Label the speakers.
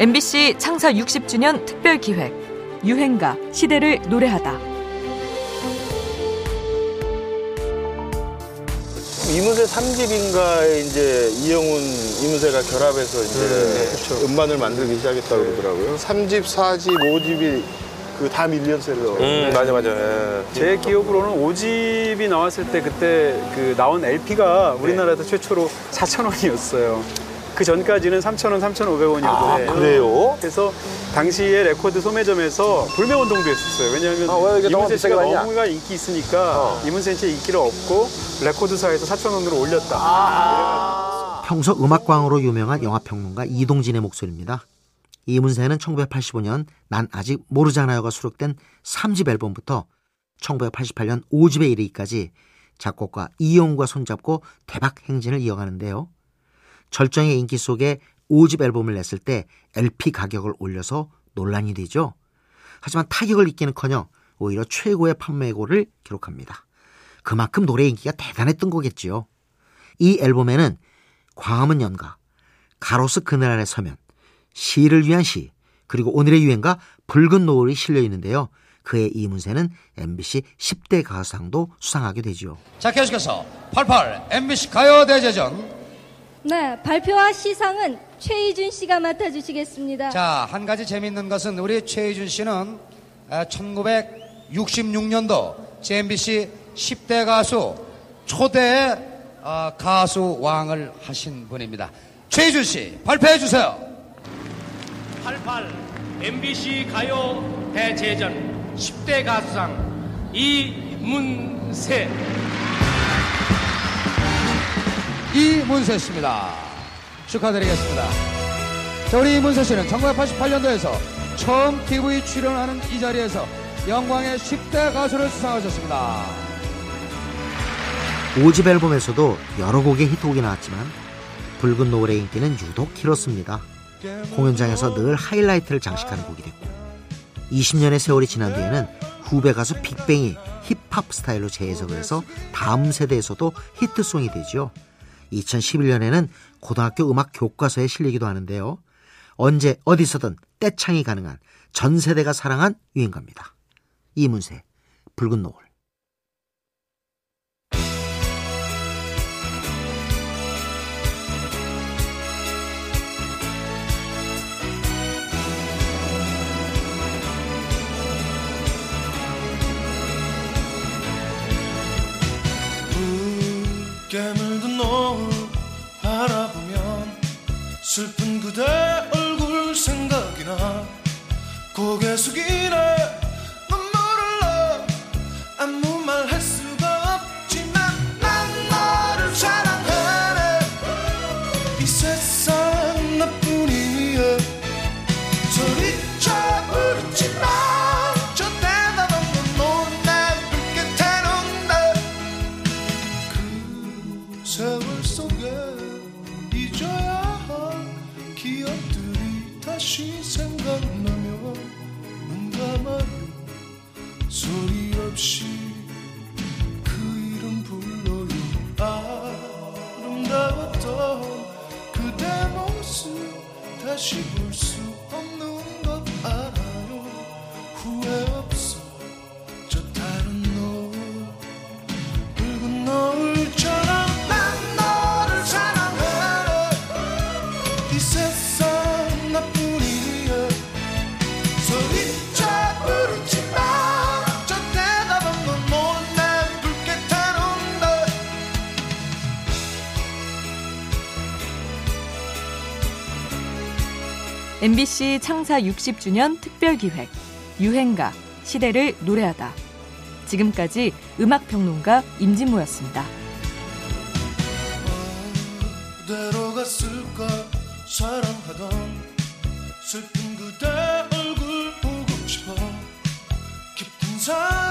Speaker 1: MBC 창사 60주년 특별 기획 유행가 시대를 노래하다.
Speaker 2: 이문세 3집인가에 이제 이영훈, 이문세가 결합해서 이제
Speaker 3: 네,
Speaker 2: 음반을 만들기 시작했다고 그러더라고요. 3집, 4집, 5집이 그 다 밀리언셀러.
Speaker 3: 음, 맞아, 맞아. 예.
Speaker 4: 제 기억으로는 5집이 나왔을 때 그때 그 나온 LP가 우리나라에서 최초로 4,000원이었어요. 그 전까지는 3,000원, 3,500원이었는데.
Speaker 3: 아, 그래요?
Speaker 4: 그래서 당시에 레코드 소매점에서 불매 운동도 했었어요. 왜냐하면
Speaker 3: 아, 왜 이게 너무
Speaker 4: 이문세
Speaker 3: 비싸게
Speaker 4: 씨가? 너무가 인기 있으니까
Speaker 3: 어.
Speaker 4: 이문세 씨의 인기를 얻고 레코드사에서 4,000원으로 올렸다.
Speaker 3: 아.
Speaker 5: 평소 음악광으로 유명한 영화평론가 이동진의 목소리입니다. 이문세는 1985년 난 아직 모르잖아요가 수록된 3집 앨범부터 1988년 5집에 이르기까지 작곡가 이영훈과 손잡고 대박 행진을 이어가는데요. 절정의 인기 속에 5집 앨범을 냈을 때 LP 가격을 올려서 논란이 되죠. 하지만 타격을 입기는커녕 오히려 최고의 판매고를 기록합니다. 그만큼 노래 인기가 대단했던 거겠지요. 이 앨범에는 광화문 연가, 가로수 그늘 아래 서면, 시를 위한 시, 그리고 오늘의 유행가 붉은 노을이 실려 있는데요. 그의 이 문세는 MBC 10대 가수상도 수상하게 되죠.
Speaker 6: 자, 계속해서 88 MBC 가요대제전.
Speaker 7: 네, 발표와 시상은 최희준 씨가 맡아주시겠습니다.
Speaker 6: 자, 한 가지 재밌는 것은 우리 최희준 씨는 1966년도 JMBC 10대 가수 초대 어, 가수 왕을 하신 분입니다. 최희준 씨, 발표해 주세요.
Speaker 8: 88 MBC 가요 대제전 10대 가수상 이문세
Speaker 6: 이문세 씨입니다. 축하드리겠습니다. 자, 우리 이문세 씨는 1988년도에서 처음 TV 출연하는 이 자리에서 영광의 10대 가수를 수상하셨습니다.
Speaker 5: 5집 앨범에서도 여러 곡의 히트곡이 나왔지만 붉은 노을의 인기는 유독 길었습니다. 공연장에서 늘 하이라이트를 장식하는 곡이 됐고 20년의 세월이 지난 뒤에는 후배 가수 빅뱅이 힙합 스타일로 재해석을 해서 다음 세대에서도 히트송이 되죠. 2011년에는 고등학교 음악 교과서에 실리기도 하는데요. 언제 어디서든 떼창이 가능한 전 세대가 사랑한 유행가입니다. 이문세, 붉은 노을.
Speaker 9: 붉게 물든 노을 바라보면 슬픈 그대 얼굴 생각이 나 고개 숙이네 다시 생각나며 눈 감아요 소리 없이 그 이름 불러요. 아름다웠던 그대 모습 다시 볼 수 없는 것 알아요. 후회 없어. 저 다른 노을 붉은 노을처럼 난 너를 사랑해. 이 세상
Speaker 1: MBC 창사 60주년 특별 기획 유행가 시대를 노래하다. 지금까지 음악 평론가 임진모였습니다.
Speaker 9: 그대로 갔을까 사랑하던 슬픈 그대 얼굴 보고 싶어 깊은 사랑